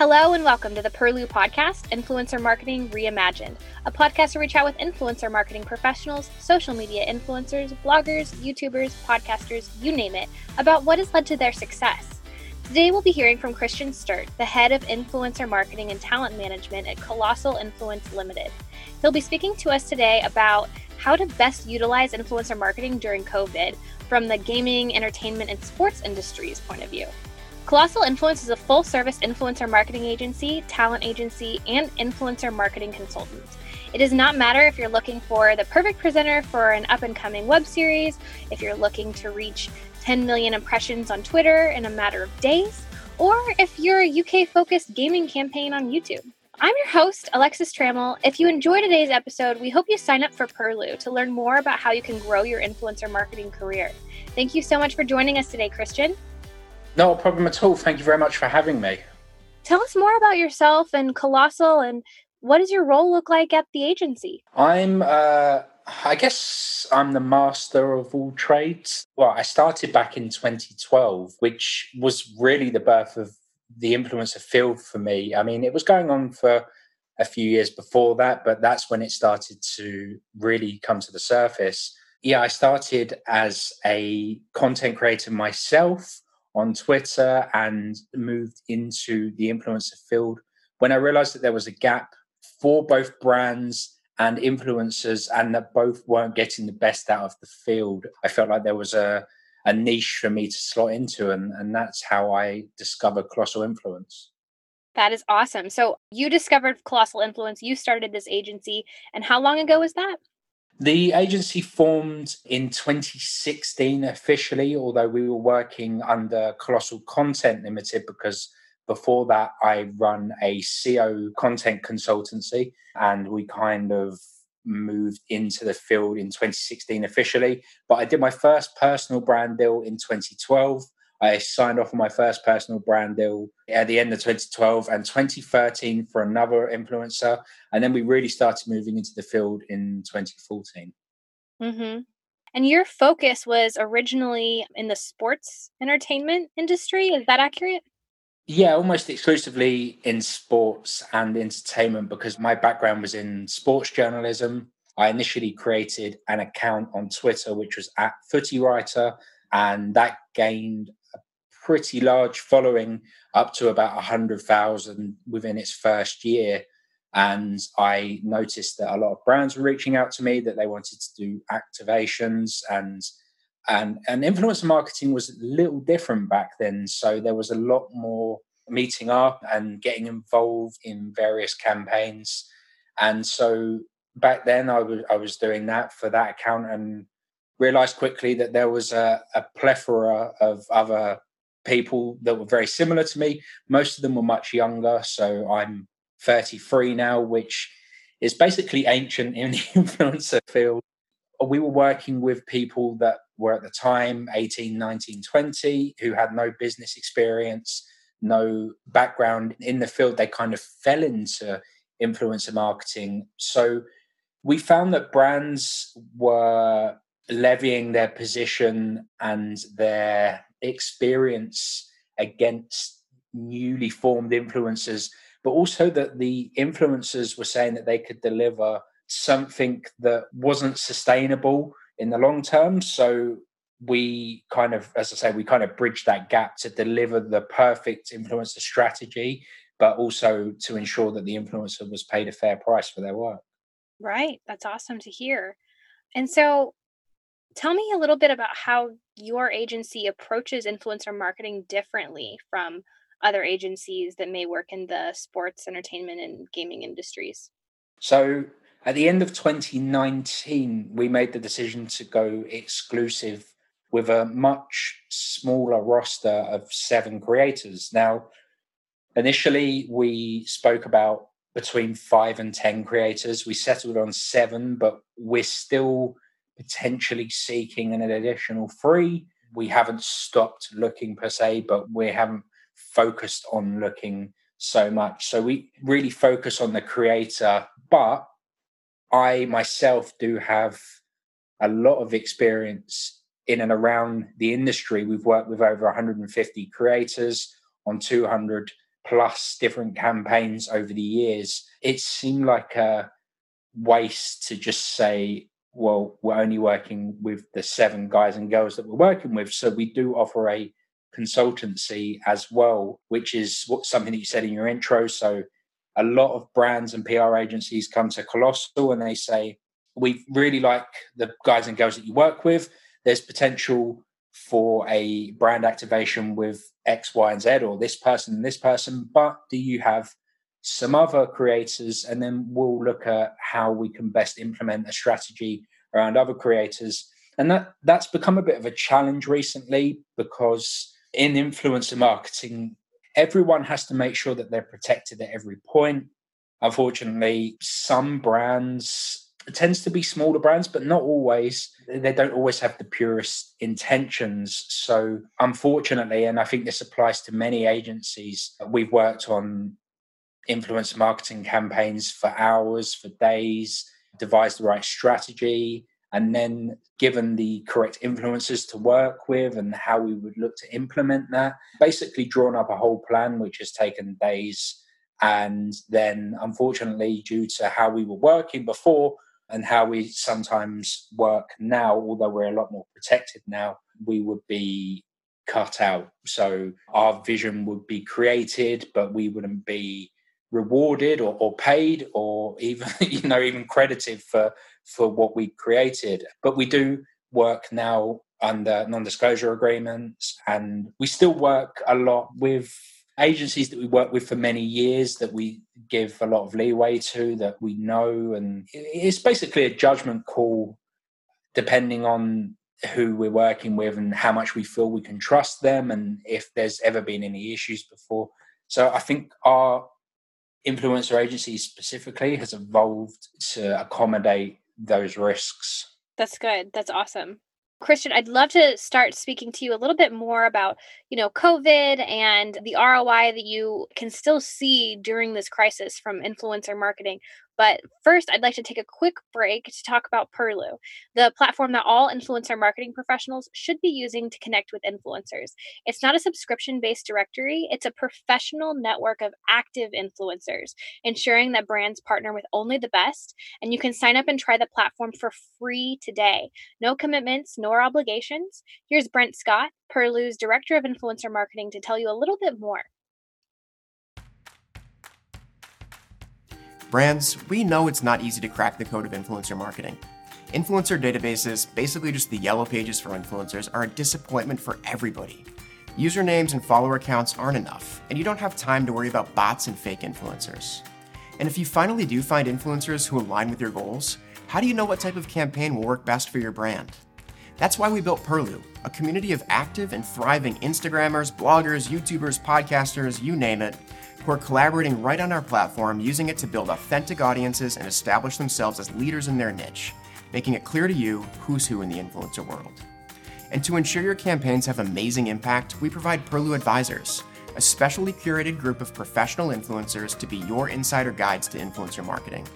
Hello and welcome to the Perlu podcast, Influencer Marketing Reimagined, a podcast where we chat with influencer marketing professionals, social media influencers, bloggers, YouTubers, podcasters, you name it, about what has led to their success. Today we'll be hearing from Christian Sturt, the head of influencer marketing and talent management at Colossal Influence Limited. He'll be speaking to us today about how to best utilize influencer marketing during COVID from the gaming, entertainment, and sports industries point of view. Colossal Influence is a full service influencer marketing agency, talent agency, and influencer marketing consultant. It does not matter if you're looking for the perfect presenter for an up and coming web series, if you're looking to reach 10 million impressions on Twitter in a matter of days, or if you're a UK focused gaming campaign on YouTube. I'm your host, Alexis Trammell. If you enjoy today's episode, we hope you sign up for Perlu to learn more about how you can grow your influencer marketing career. Thank you so much for joining us today, Christian. No problem at all. Thank you very much for having me. Tell us more about yourself and Colossal and what does your role look like at the agency? I'm, uh, I guess, I'm the master of all trades. Well, I started back in 2012, which was really the birth of the influencer field for me. I mean, it was going on for a few years before that, but that's when it started to really come to the surface. Yeah, I started as a content creator myself on Twitter and moved into the influencer field when I realized that there was a gap for both brands and influencers and that both weren't getting the best out of the field. I felt like there was a, a niche for me to slot into, and, and that's how I discovered Colossal Influence. That is awesome. So you discovered Colossal Influence, you started this agency, and how long ago was that? The agency formed in 2016 officially, although we were working under Colossal Content Limited because before that I run a SEO content consultancy and we kind of moved into the field in 2016 officially. But I did my first personal brand deal in 2012 I signed off on my first personal brand deal at the end of 2012 and 2013 for another influencer. And then we really started moving into the field in 2014. Mm-hmm. And your focus was originally in the sports entertainment industry. Is that accurate? Yeah, almost exclusively in sports and entertainment because my background was in sports journalism. I initially created an account on Twitter, which was at Footy Writer, and that gained pretty large following, up to about 100,000 within its first year. And I noticed that a lot of brands were reaching out to me that they wanted to do activations and and and influencer marketing was a little different back then. So there was a lot more meeting up and getting involved in various campaigns. And so back then I was I was doing that for that account and realized quickly that there was a, a plethora of other people that were very similar to me. Most of them were much younger. So I'm 33 now, which is basically ancient in the influencer field. We were working with people that were at the time 18, 19, 20, who had no business experience, no background in the field. They kind of fell into influencer marketing. So we found that brands were levying their position and their experience against newly formed influencers, but also that the influencers were saying that they could deliver something that wasn't sustainable in the long term. So we kind of, as I say, we kind of bridged that gap to deliver the perfect influencer strategy, but also to ensure that the influencer was paid a fair price for their work. Right. That's awesome to hear. And so Tell me a little bit about how your agency approaches influencer marketing differently from other agencies that may work in the sports, entertainment, and gaming industries. So, at the end of 2019, we made the decision to go exclusive with a much smaller roster of seven creators. Now, initially, we spoke about between five and 10 creators. We settled on seven, but we're still potentially seeking an additional three. We haven't stopped looking per se, but we haven't focused on looking so much. So we really focus on the creator. But I myself do have a lot of experience in and around the industry. We've worked with over 150 creators on 200 plus different campaigns over the years, it seemed like a waste to just say, well, we're only working with the seven guys and girls that we're working with. So we do offer a consultancy as well, which is what something that you said in your intro. So a lot of brands and PR agencies come to Colossal and they say, we really like the guys and girls that you work with. There's potential for a brand activation with X, Y, and Z, or this person and this person, but do you have some other creators? And then we'll look at how we can best implement a strategy around other creators. And that that's become a bit of a challenge recently because in influencer marketing, everyone has to make sure that they're protected at every point. Unfortunately, some brands it tends to be smaller brands, but not always. They don't always have the purest intentions. So, unfortunately, and I think this applies to many agencies, we've worked on influencer marketing campaigns for hours, for days, devised the right strategy, and then given the correct influencers to work with and how we would look to implement that. Basically, drawn up a whole plan, which has taken days. And then, unfortunately, due to how we were working before and how we sometimes work now, although we're a lot more protected now, we would be cut out. So our vision would be created, but we wouldn't be rewarded or, or paid or even you know even credited for for what we created. But we do work now under non-disclosure agreements and we still work a lot with agencies that we work with for many years that we give a lot of leeway to that we know. And it's basically a judgment call depending on who we're working with and how much we feel we can trust them and if there's ever been any issues before. So i think our influencer agencies specifically has evolved to accommodate those risks. That's good. That's awesome. Christian, I'd love to start speaking to you a little bit more about, you know, COVID and the ROI that you can still see during this crisis from influencer marketing. But first, I'd like to take a quick break to talk about Perlu, the platform that all influencer marketing professionals should be using to connect with influencers. It's not a subscription based directory, it's a professional network of active influencers, ensuring that brands partner with only the best. And you can sign up and try the platform for free today. No commitments, nor obligations. Here's Brent Scott, Perlu's Director of Influencer Marketing, to tell you a little bit more. Brands, we know it's not easy to crack the code of influencer marketing. Influencer databases, basically just the yellow pages for influencers, are a disappointment for everybody. Usernames and follower accounts aren't enough, and you don't have time to worry about bots and fake influencers. And if you finally do find influencers who align with your goals, how do you know what type of campaign will work best for your brand? That's why we built Perlu, a community of active and thriving Instagrammers, bloggers, YouTubers, podcasters, you name it, who are collaborating right on our platform, using it to build authentic audiences and establish themselves as leaders in their niche, making it clear to you who's who in the influencer world. And to ensure your campaigns have amazing impact, we provide Perlu Advisors, a specially curated group of professional influencers to be your insider guides to influencer marketing.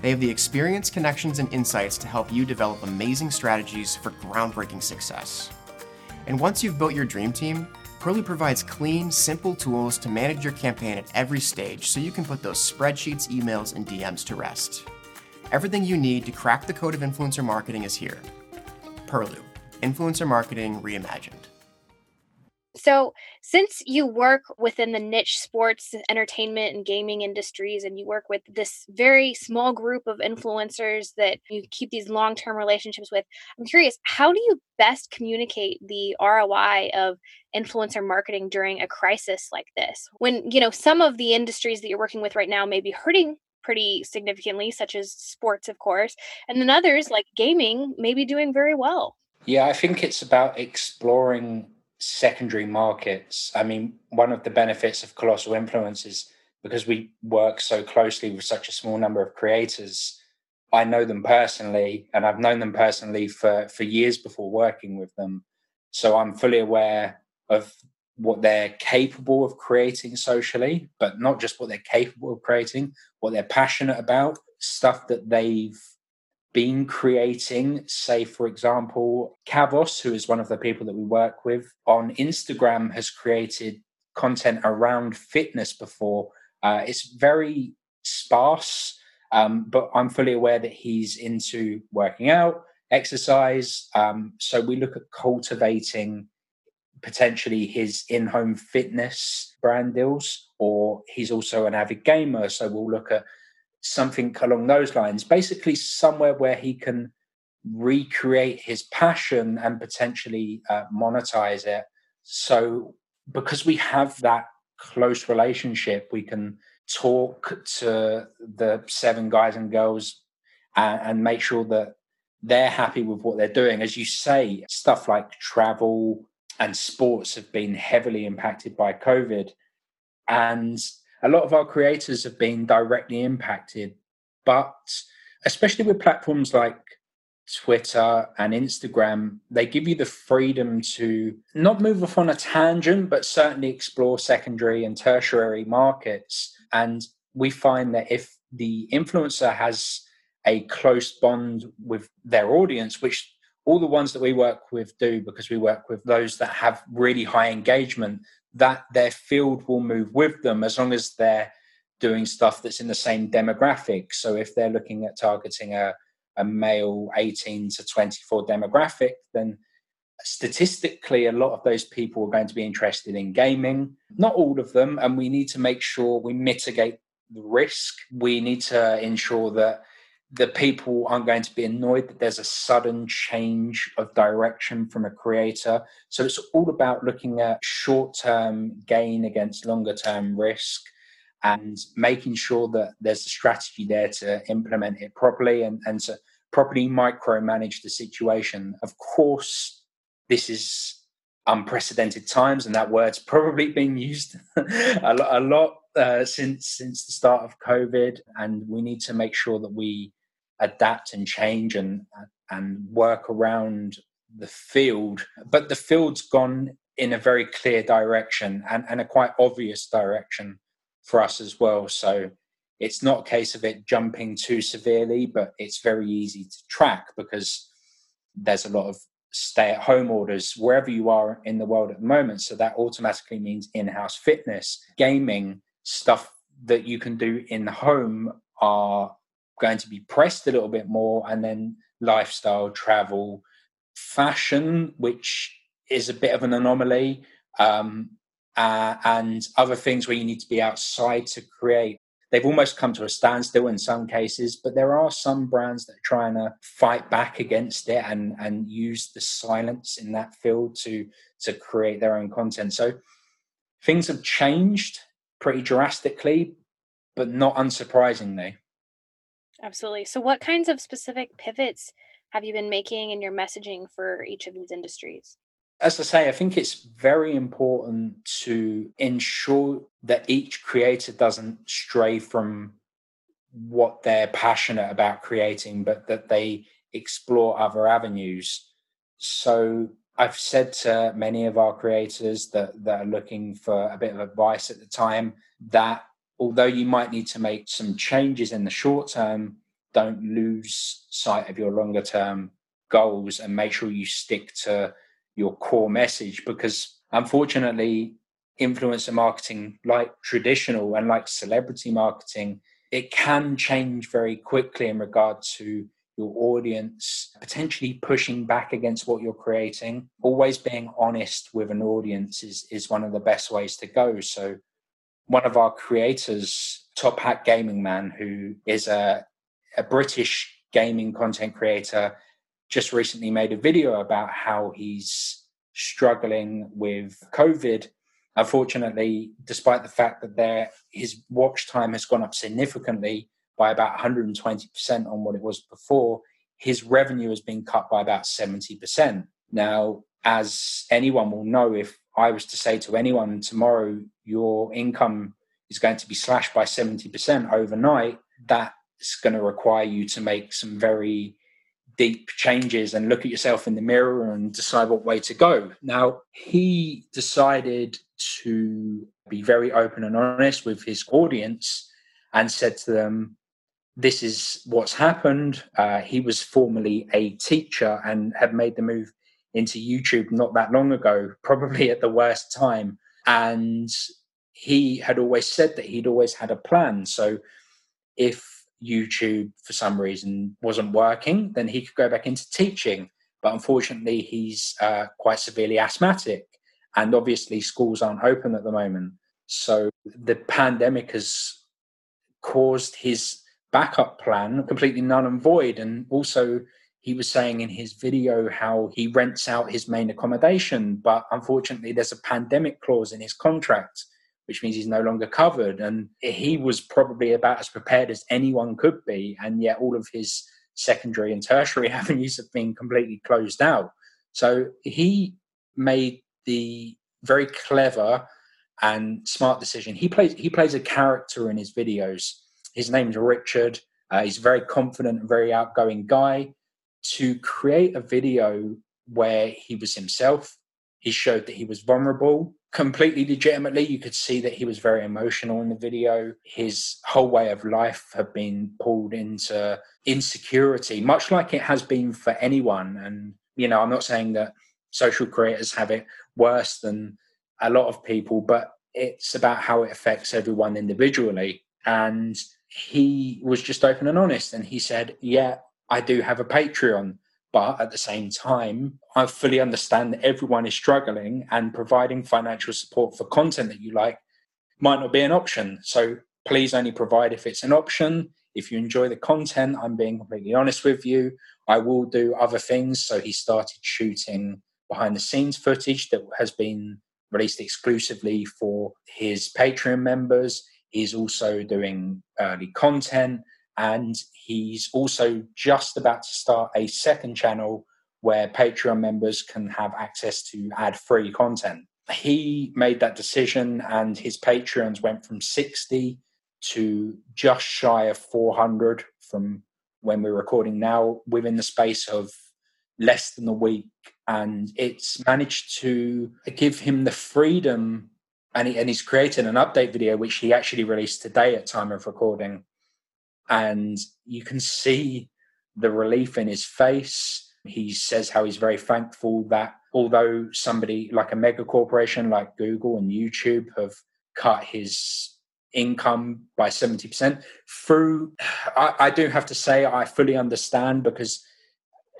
They have the experience, connections, and insights to help you develop amazing strategies for groundbreaking success. And once you've built your dream team, Perlu provides clean, simple tools to manage your campaign at every stage so you can put those spreadsheets, emails, and DMs to rest. Everything you need to crack the code of influencer marketing is here. Perlu, influencer marketing reimagined. So, since you work within the niche sports, uh, entertainment, and gaming industries, and you work with this very small group of influencers that you keep these long term relationships with, I'm curious, how do you best communicate the ROI of influencer marketing during a crisis like this? When, you know, some of the industries that you're working with right now may be hurting pretty significantly, such as sports, of course, and then others like gaming may be doing very well. Yeah, I think it's about exploring secondary markets. I mean, one of the benefits of Colossal Influence is because we work so closely with such a small number of creators. I know them personally, and I've known them personally for, for years before working with them. So I'm fully aware of what they're capable of creating socially, but not just what they're capable of creating, what they're passionate about, stuff that they've been creating, say, for example, Kavos, who is one of the people that we work with on Instagram, has created content around fitness before. Uh, it's very sparse, um, but I'm fully aware that he's into working out, exercise. Um, so we look at cultivating potentially his in-home fitness brand deals, or he's also an avid gamer. So we'll look at something along those lines. Basically, somewhere where he can recreate his passion and potentially uh, monetize it. So because we have that close relationship, we can talk to the seven guys and girls and, and make sure that they're happy with what they're doing. As you say, stuff like travel and sports have been heavily impacted by COVID. And a lot of our creators have been directly impacted. But especially with platforms like Twitter and Instagram, they give you the freedom to not move off on a tangent, but certainly explore secondary and tertiary markets. And we find that if the influencer has a close bond with their audience, which all the ones that we work with do because we work with those that have really high engagement, that their field will move with them as long as they're doing stuff that's in the same demographic. So if they're looking at targeting a a male 18 to 24 demographic, then statistically, a lot of those people are going to be interested in gaming. Not all of them. And we need to make sure we mitigate the risk. We need to ensure that the people aren't going to be annoyed that there's a sudden change of direction from a creator. So it's all about looking at short term gain against longer term risk and making sure that there's a strategy there to implement it properly and, and to properly micromanage the situation. Of course, this is unprecedented times, and that word's probably been used a, lot, uh, since since the start of COVID. And we need to make sure that we adapt and change and and work around the field. But the field's gone in a very clear direction and, and a quite obvious direction for us as well. So it's not a case of it jumping too severely, but it's very easy to track because there's a lot of stay at home orders wherever you are in the world at the moment. So that automatically means in house fitness, gaming, stuff that you can do in the home are going to be pressed a little bit more. And then lifestyle, travel, fashion, which is a bit of an anomaly. Um, uh, and other things where you need to be outside to create they've almost come to a standstill in some cases, but there are some brands that are trying to fight back against it and and use the silence in that field to to create their own content. So things have changed pretty drastically, but not unsurprisingly. Absolutely. So what kinds of specific pivots have you been making in your messaging for each of these industries? as I say, I think it's very important to ensure that each creator doesn't stray from what they're passionate about creating, but that they explore other avenues. So I've said to many of our creators that, that are looking for a bit of advice at the time that although you might need to make some changes in the short term, don't lose sight of your longer term goals and make sure you stick to your core message because unfortunately influencer marketing like traditional and like celebrity marketing it can change very quickly in regard to your audience potentially pushing back against what you're creating. Always being honest with an audience is is one of the best ways to go. So one of our creators top hat gaming man who is a a british gaming content creator just recently made a video about how he's struggling with COVID. Unfortunately, despite the fact that there his watch time has gone up significantly by about 120% on what it was before, his revenue has been cut by about 70%. Now, as anyone will know, if I was to say to anyone tomorrow, your income is going to be slashed by 70% overnight, that's going to require you to make some very deep changes and look at yourself in the mirror and decide what way to go. Now, he decided to be very open and honest with his audience and said to them, This is what's happened. Uh, he was formerly a teacher and had made the move into YouTube not that long ago, probably at the worst time. And he had always said that he'd always had a plan. So if YouTube, for some reason, wasn't working, then he could go back into teaching. But unfortunately, he's uh, quite severely asthmatic. And obviously, schools aren't open at the moment. So the pandemic has caused his backup plan completely null and void. And also, he was saying in his video how he rents out his main accommodation, but unfortunately, there's a pandemic clause in his contract, which means he's no longer covered. And he was probably about as prepared as anyone could be, and yet all of his secondary and tertiary avenues have been completely closed out. So he made the very clever and smart decision. He plays he plays a character in his videos. His name's Richard. Uh, he's a very confident and very outgoing guy. To create a video where he was himself, he showed that he was vulnerable completely legitimately. You could see that he was very emotional in the video. His whole way of life had been pulled into insecurity, much like it has been for anyone. And, you know, I'm not saying that social creators have it worse than a lot of people, but it's about how it affects everyone individually. And he was just open and honest. And he said, Yeah, I do have a Patreon. But at the same time, I fully understand that everyone is struggling and providing financial support for content that you like might not be an option. So please only provide if it's an option. If you enjoy the content, I'm being completely honest with you. I will do other things. So he started shooting behind the scenes footage that has been released exclusively for his Patreon members. He's also doing early content and he's also just about to start a second channel where Patreon members can have access to ad free content. He made that decision, and his Patreons went from 60 to just shy of 400 from when we're recording now within the space of less than a week. And it's managed to give him the freedom. And, he, and he's created an update video, which he actually released today at time of recording, and you can see the relief in his face. He says how he's very thankful that although somebody like a mega corporation like Google and YouTube have cut his income by 70% through I, I, do have to say i fully understand because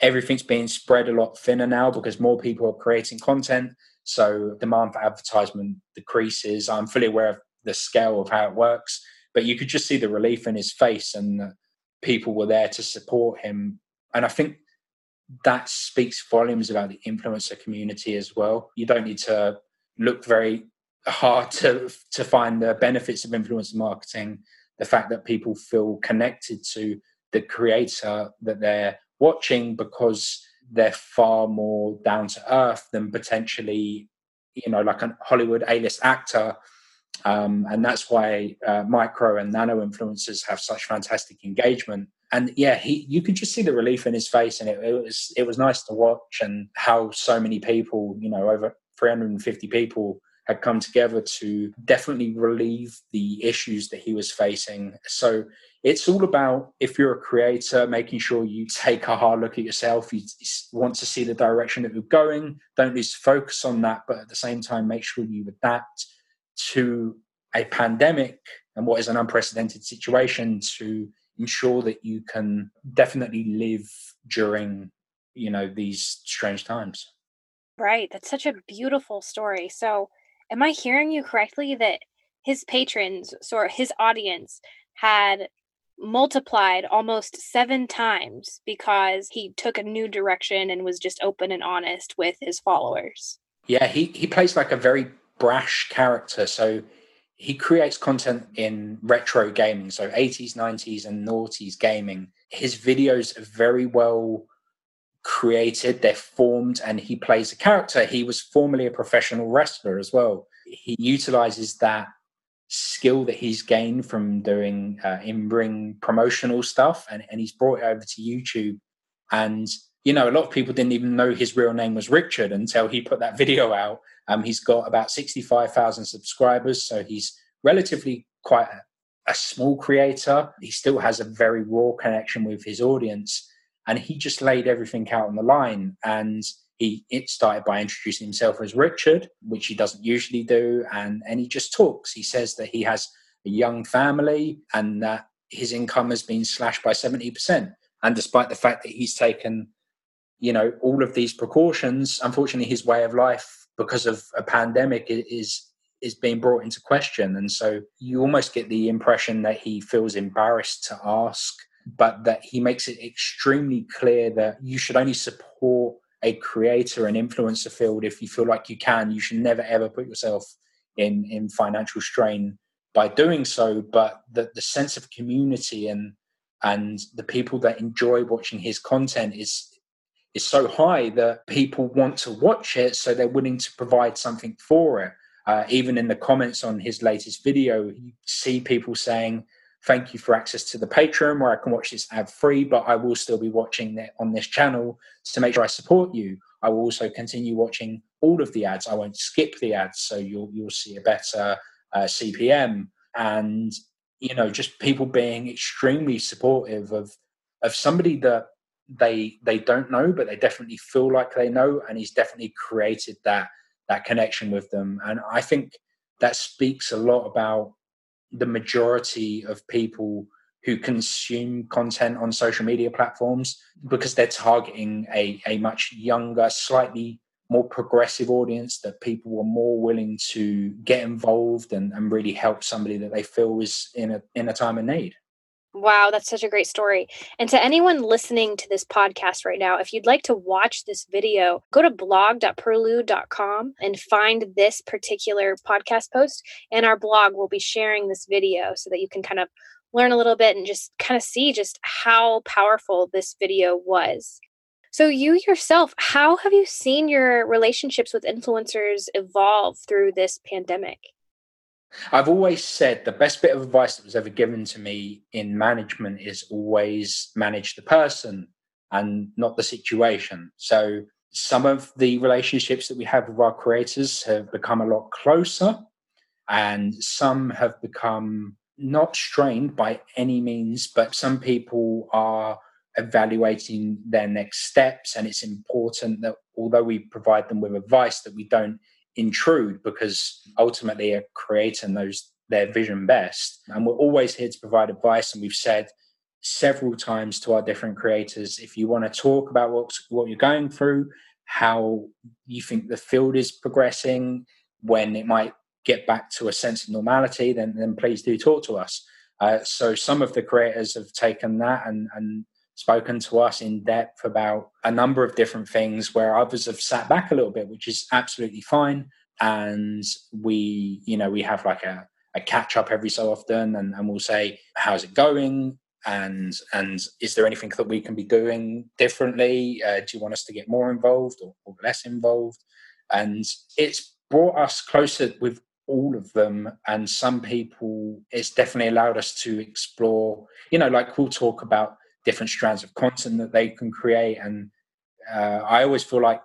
everything's being spread a lot thinner now because more people are creating content. So demand for advertisement decreases. I'm fully aware of the scale of how it works but you could just see the relief in his face and people were there to support him. And i think that speaks volumes about the influencer community as well. You don't need to look very hard to to find the benefits of influencer marketing the fact that people feel connected to the creator that they're watching because they're far more down to earth than potentially you know like a hollywood a-list actor um, and that's why uh, micro and nano influencers have such fantastic engagement. And yeah, he you could just see the relief in his face, and it, it was it was nice to watch, and how so many people, you know, over 350 people had come together to definitely relieve the issues that he was facing. So it's all about if you're a creator, making sure you take a hard look at yourself. You want to see the direction that you're going. Don't lose focus on that, but at the same time, make sure you adapt to a pandemic and what is an unprecedented situation to ensure that you can definitely live during you know these strange times. Right that's such a beautiful story. So am i hearing you correctly that his patrons or his audience had multiplied almost seven times because he took a new direction and was just open and honest with his followers? Yeah he he plays like a very brash character. So he creates content in retro gaming, so 80s, 90s, and noughties gaming. His videos are very well created, they're formed, and he plays a character. He was formerly a professional wrestler as well. He utilizes that skill that he's gained from doing uh, in ring promotional stuff and, and he's brought it over to YouTube. And, you know, a lot of people didn't even know his real name was Richard until he put that video out um, he's got about 65,000 subscribers, so he's relatively quite a, a small creator. He still has a very raw connection with his audience. and he just laid everything out on the line. And he it started by introducing himself as Richard, which he doesn't usually do, and and he just talks. He says that he has a young family and that his income has been slashed by seventy percent. And despite the fact that he's taken, you know, all of these precautions, unfortunately, his way of life because of a pandemic is is being brought into question. And so you almost get the impression that he feels embarrassed to ask, but that he makes it extremely clear that you should only support a creator and influencer field if you feel like you can. You should never ever put yourself in in financial strain by doing so. But the, the sense of community and and the people that enjoy watching his content is is so high that people want to watch it, so they're willing to provide something for it. Uh, even in the comments on his latest video, you see people saying, Thank you for access to the Patreon where I can watch this ad free, but I will still be watching it on this channel to make sure I support you. I will also continue watching all of the ads. I won't skip the ads, so you'll you'll see a better uh, CPM and you know just people being extremely supportive of of somebody that they they don't know, but they definitely feel like they know, and he's definitely created that that connection with them. And I think that speaks a lot about the majority of people who consume content on social media platforms because they're targeting a, a much younger, slightly more progressive audience that people are more willing to get involved and, and really help somebody that they feel is in a in a time of need. Wow, that's such a great story. And to anyone listening to this podcast right now, if you'd like to watch this video, go to blog.perlu.com and find this particular podcast post. And our blog will be sharing this video so that you can kind of learn a little bit and just kind of see just how powerful this video was. So, you yourself, how have you seen your relationships with influencers evolve through this pandemic? I've always said the best bit of advice that was ever given to me in management is always manage the person and not the situation. So some of the relationships that we have with our creators have become a lot closer and some have become not strained by any means, but some people are evaluating their next steps and it's important that although we provide them with advice that we don't intrude because ultimately a creator knows their vision best. And we're always here to provide advice. And we've said several times to our different creators if you want to talk about what, what you're going through, how you think the field is progressing, when it might get back to a sense of normality, then, then please do talk to us. Uh, so some of the creators have taken that and, and spoken to us in depth about a number of different things where others have sat back a little bit, which is absolutely fine. And we, you know, we have like a, a catch up every so often and, and we'll say, how's it going? And and is there anything that we can be doing differently? Uh, do you want us to get more involved or, or less involved? And it's brought us closer with all of them and some people it's definitely allowed us to explore you know like we'll talk about different strands of content that they can create. And uh, I always feel like,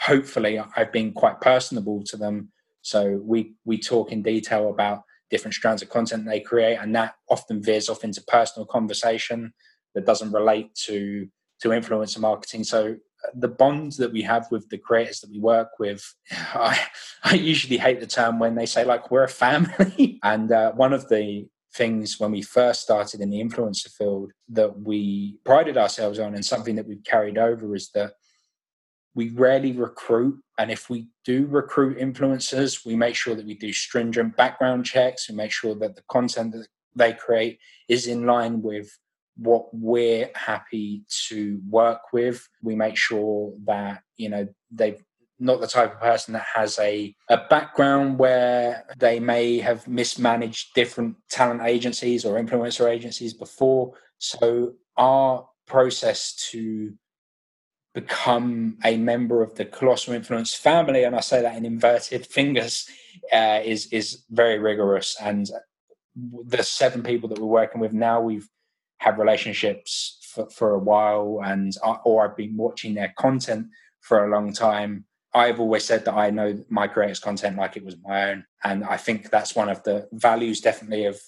hopefully, I've been quite personable to them. So we we talk in detail about different strands of content they create, and that often veers off into personal conversation that doesn't relate to to influencer marketing. So uh, the bonds that we have with the creators that we work with, I, I usually hate the term when they say like we're a family. and uh, one of the things when we first started in the influencer field that we prided ourselves on and something that we've carried over is that we rarely recruit. And if we do recruit influencers we make sure that we do stringent background checks. We make sure that the content that they create is in line with what we're happy to work with. We make sure that you know they've not the type of person that has a, a background where they may have mismanaged different talent agencies or influencer agencies before. So, our process to become a member of the Colossal Influence family, and I say that in inverted fingers, uh, is is very rigorous. And the seven people that we're working with now, we've had relationships for, for a while, and or I've been watching their content for a long time I've always said that I know my creators' content like it was my own. And I think that's one of the values definitely of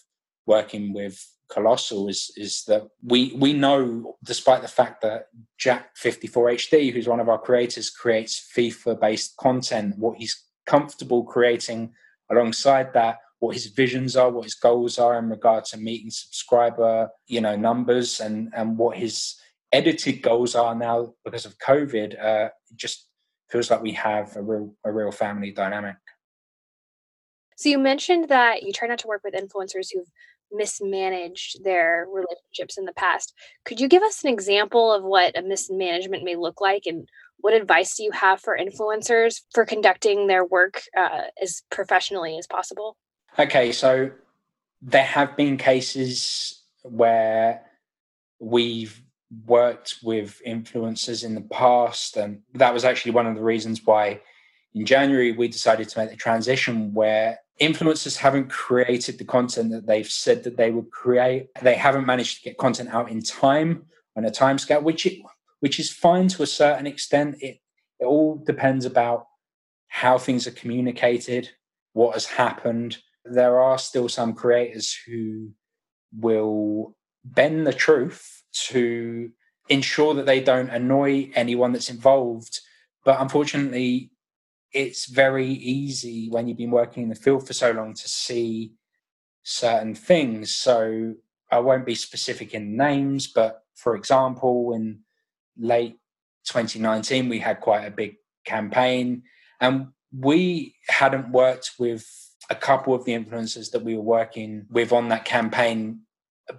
working with colossal is is that we we know despite the fact that Jack 54HD who's one of our creators creates FIFA based content what he's comfortable creating alongside that what his visions are what his goals are in regard to meeting subscriber you know numbers and and what his edited goals are now because of covid uh, just feels like we have a real a real family dynamic so you mentioned that you try not to work with influencers who've mismanaged their relationships in the past. Could you give us an example of what a mismanagement may look like and what advice do you have for influencers for conducting their work uh, as professionally as possible? Okay, so there have been cases where we've worked with influencers in the past, and that was actually one of the reasons why in January we decided to make the transition where influencers haven't created the content that they've said that they would create. They haven't managed to get content out in time on a time scale, which it, which is fine to a certain extent. It it all depends about how things are communicated, what has happened. There are still some creators who will bend the truth to ensure that they don't annoy anyone that's involved. But unfortunately, it's very easy when you've been working in the field for so long to see certain things. So I won't be specific in names, but for example, in late 2019, we had quite a big campaign, and we hadn't worked with a couple of the influencers that we were working with on that campaign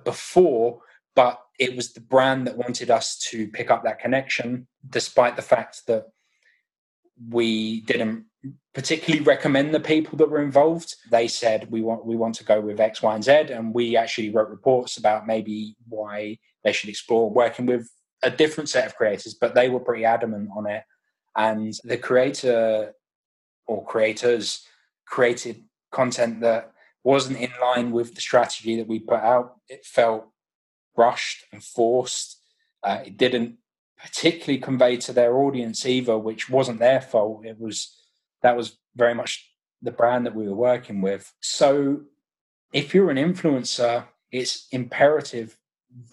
before, but it was the brand that wanted us to pick up that connection, despite the fact that we didn't particularly recommend the people that were involved. They said we want we want to go with X, Y, and Z, and we actually wrote reports about maybe why they should explore working with a different set of creators. But they were pretty adamant on it, and the creator or creators created content that wasn't in line with the strategy that we put out. It felt rushed and forced. Uh, it didn't particularly convey to their audience either, which wasn't their fault. It was that was very much the brand that we were working with. So if you're an influencer, it's imperative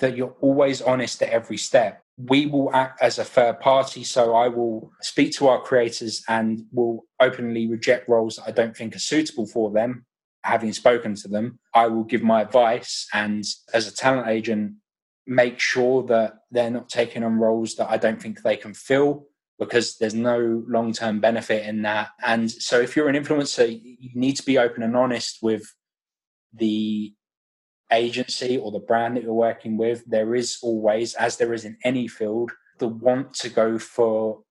that you're always honest at every step. We will act as a third party. So I will speak to our creators and will openly reject roles that I don't think are suitable for them. Having spoken to them, I will give my advice. And as a talent agent, make sure that they're not taking on roles that I don't think they can fill because there's no long term benefit in that. And so, if you're an influencer, you need to be open and honest with the agency or the brand that you're working with. There is always, as there is in any field, the want to go for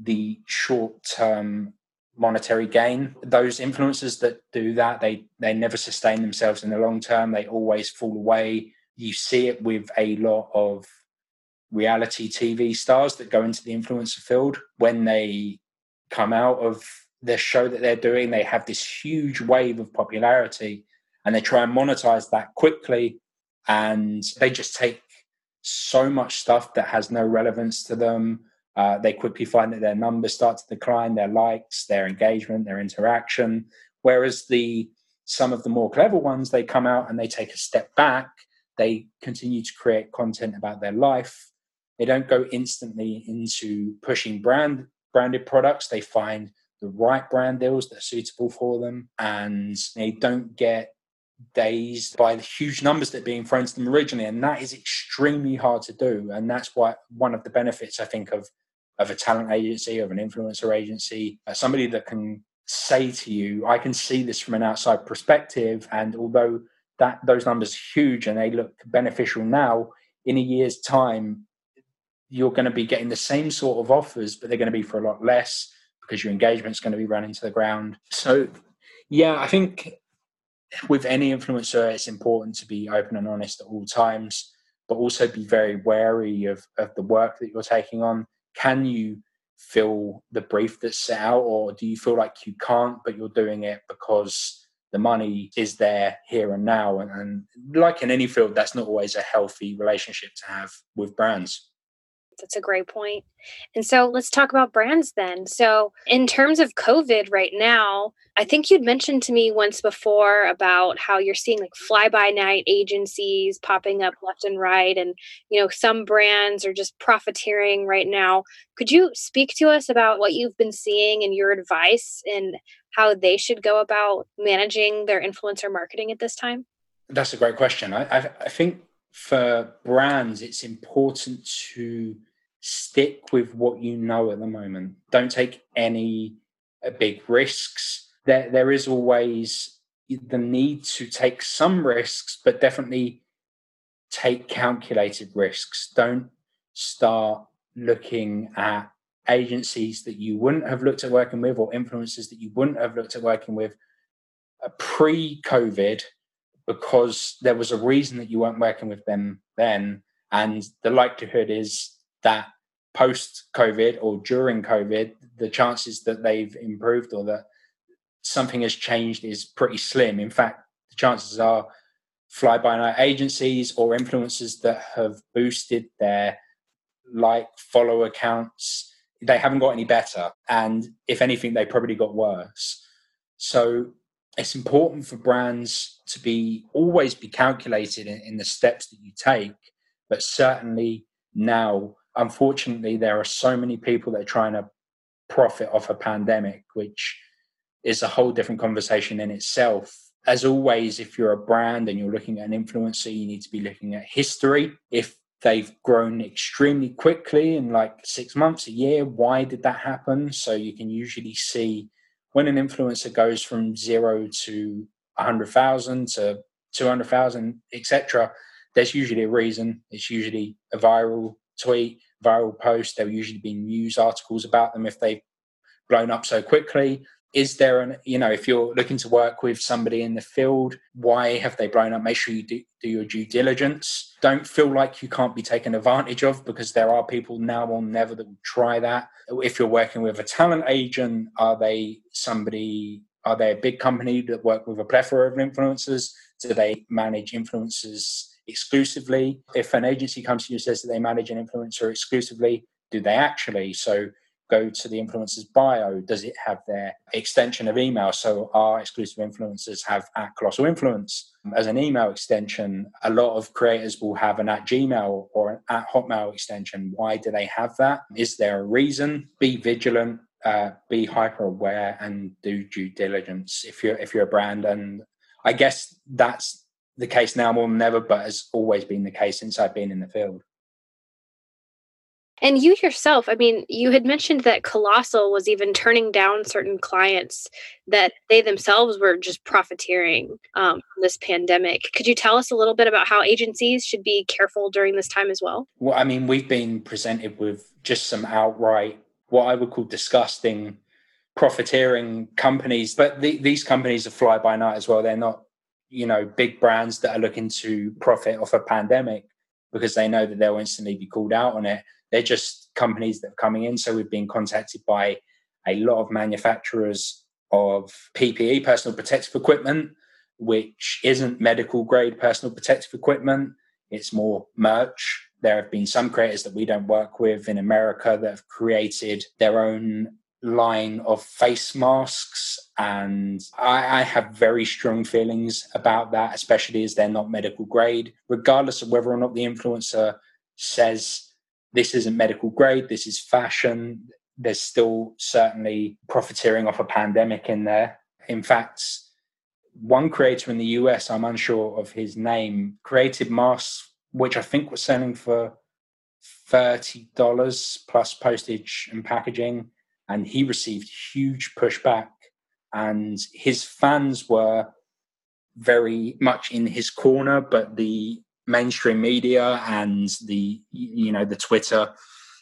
the short term monetary gain. Those influencers that do that, they they never sustain themselves in the long term. They always fall away you see it with a lot of reality TV stars that go into the influencer field when they come out of the show that they're doing, they have this huge wave of popularity and they try and monetize that quickly. And they just take so much stuff that has no relevance to them. Uh, they quickly find that their numbers start to decline, their likes, their engagement, their interaction. Whereas the some of the more clever ones, they come out and they take a step back they continue to create content about their life. They don't go instantly into pushing brand branded products. They find the right brand deals that are suitable for them, and they don't get dazed by the huge numbers that are being thrown to them originally. And that is extremely hard to do. And that's why one of the benefits I think of of a talent agency, of an influencer agency, uh, somebody that can say to you, I can see this from an outside perspective. And although that those numbers are huge and they look beneficial now in a year's time you're going to be getting the same sort of offers but they're going to be for a lot less because your engagement's going to be running to the ground so yeah i think with any influencer it's important to be open and honest at all times but also be very wary of, of the work that you're taking on can you fill the brief that's set out or do you feel like you can't but you're doing it because the money is there here and now. And, and like in any field, that's not always a healthy relationship to have with brands. That's a great point. And so let's talk about brands then. So, in terms of COVID right now, I think you'd mentioned to me once before about how you're seeing like fly by night agencies popping up left and right. And, you know, some brands are just profiteering right now. Could you speak to us about what you've been seeing and your advice and how they should go about managing their influencer marketing at this time? That's a great question. I, I, I think for brands, it's important to stick with what you know at the moment. Don't take any uh, big risks. There, there is always the need to take some risks, but definitely take calculated risks. Don't start looking at agencies that you wouldn't have looked at working with or influencers that you wouldn't have looked at working with uh, pre COVID because there was a reason that you weren't working with them then. And the likelihood is that post COVID or during COVID, the chances that they've improved or that something has changed is pretty slim. In fact, the chances are fly by night agencies or influencers that have boosted their like follow accounts, they haven't got any better. And if anything, they probably got worse. So it's important for brands to be always be calculated in, in the steps that you take, but certainly now, unfortunately, there are so many people that are trying to profit off a pandemic, which is a whole different conversation in itself. As always, if you're a brand and you're looking at an influencer, you need to be looking at history. If they've grown extremely quickly in like six months, a year, why did that happen? So you can usually see when an influencer goes from zero to 100,000 to 200,000, etc., there's usually a reason. It's usually a viral tweet, viral post. There'll usually be news articles about them if they've blown up so quickly is there an you know if you're looking to work with somebody in the field why have they blown up? Make sure you do, do your due diligence. Don't feel like you can't be taken advantage of because there are people now or never that will try that. If you're working with a talent agent are they somebody are they a big company that work with a plethora of influencers? Do they manage influencers exclusively? If an agency comes to you and says that they manage an influencer exclusively do they actually? So go to the influencer's bio? Does it have their extension of email? So our exclusive influencers have at Colossal Influence as an email extension. A lot of creators will have an at Gmail or an at Hotmail extension. Why do they have that? Is there a reason? Be vigilant. Uh, be hyper aware and do due diligence if you're if you're a brand and I guess that's the case now more than ever, but has always been the case since I've been in the field. And you yourself, I mean, you had mentioned that Colossal was even turning down certain clients that they themselves were just profiteering um, this pandemic. Could you tell us a little bit about how agencies should be careful during this time as well? Well, I mean, we've been presented with just some outright, what I would call disgusting profiteering companies, but the, these companies are fly by night as well. They're not, you know, big brands that are looking to profit off a pandemic because they know that they'll instantly be called out on it. They're just companies that are coming in. So we've been contacted by a lot of manufacturers of PPE, personal protective equipment, which isn't medical grade personal protective equipment. It's more merch. There have been some creators that we don't work with in America that have created their own line of face masks. And I, I, have very strong feelings about that, especially as they're not medical grade, regardless of whether or not the influencer says this isn't medical grade, this is fashion. There's still certainly profiteering off a pandemic in there. In fact, one creator in the US, I'm unsure of his name, created masks which I think were selling for $30 plus postage and packaging. And he received huge pushback. And his fans were very much in his corner, but the mainstream media and the you know the Twitter,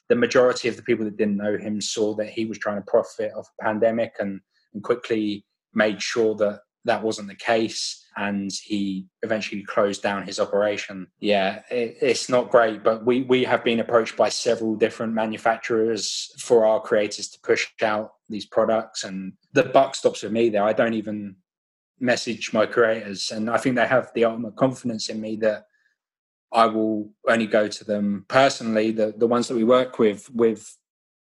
the majority of the people that didn't know him saw that he was trying to profit off a pandemic and, and quickly made sure that that wasn't the case. And he eventually closed down his operation. Yeah it, it's not great but we we have been approached by several different manufacturers for our creators to push out these products. And the buck stops with me there. I don't even message my creators. And i think they have the ultimate confidence in me that I will only go to them personally, the, the ones that we work with, with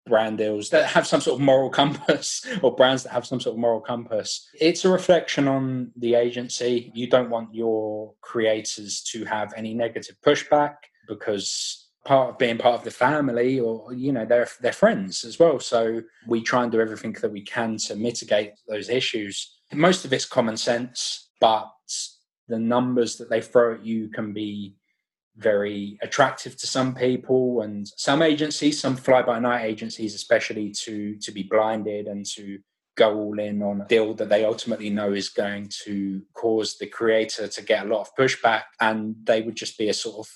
brand deals that have some sort of moral compass or brands that have some sort of moral compass. It's a reflection on the agency. You don't want your creators to have any negative pushback because part of being part of the family or you know they're they're friends as well so we try and do everything that we can to mitigate those issues most of it's common sense but the numbers that they throw at you can be very attractive to some people and some agencies some fly by night agencies especially to to be blinded and to go all in on a deal that they ultimately know is going to cause the creator to get a lot of pushback and they would just be a sort of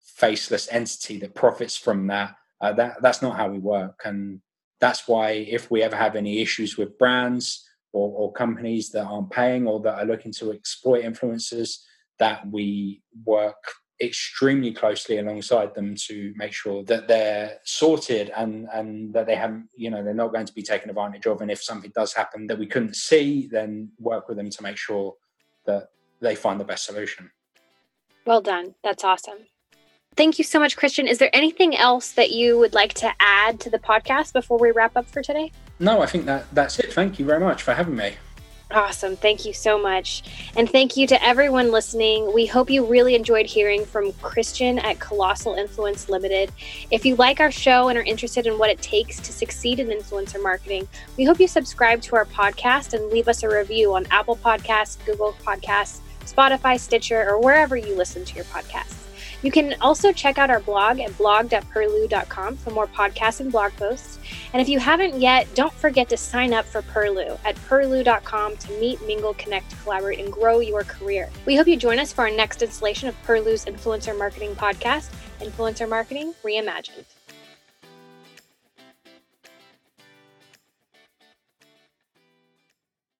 faceless entity that profits from that. Uh, that that's not how we work and that's why if we ever have any issues with brands or, or companies that aren't paying or that are looking to exploit influencers that we work extremely closely alongside them to make sure that they're sorted and and that they haven't you know they're not going to be taken advantage of. And if something does happen that we couldn't see then work with them to make sure that they find the best solution. Well done. That's awesome. Thank you so much christian. Is there anything else that you would like to add to the podcast before we wrap up for today? No i think that that's it. Thank you very much for having me Awesome. Thank you so much. And thank you to everyone listening. We hope you really enjoyed hearing from Christian at Colossal Influence Limited. If you like our show and are interested in what it takes to succeed in influencer marketing, we hope you subscribe to our podcast and leave us a review on Apple Podcasts, Google Podcasts, Spotify, Stitcher, or wherever you listen to your podcasts. You can also check out our blog at blog.perlu.com for more podcasts and blog posts. And if you haven't yet, don't forget to sign up for Perlu at perlu.com to meet, mingle, connect, collaborate, and grow your career. We hope you join us for our next installation of Perlu's Influencer Marketing Podcast, Influencer Marketing Reimagined.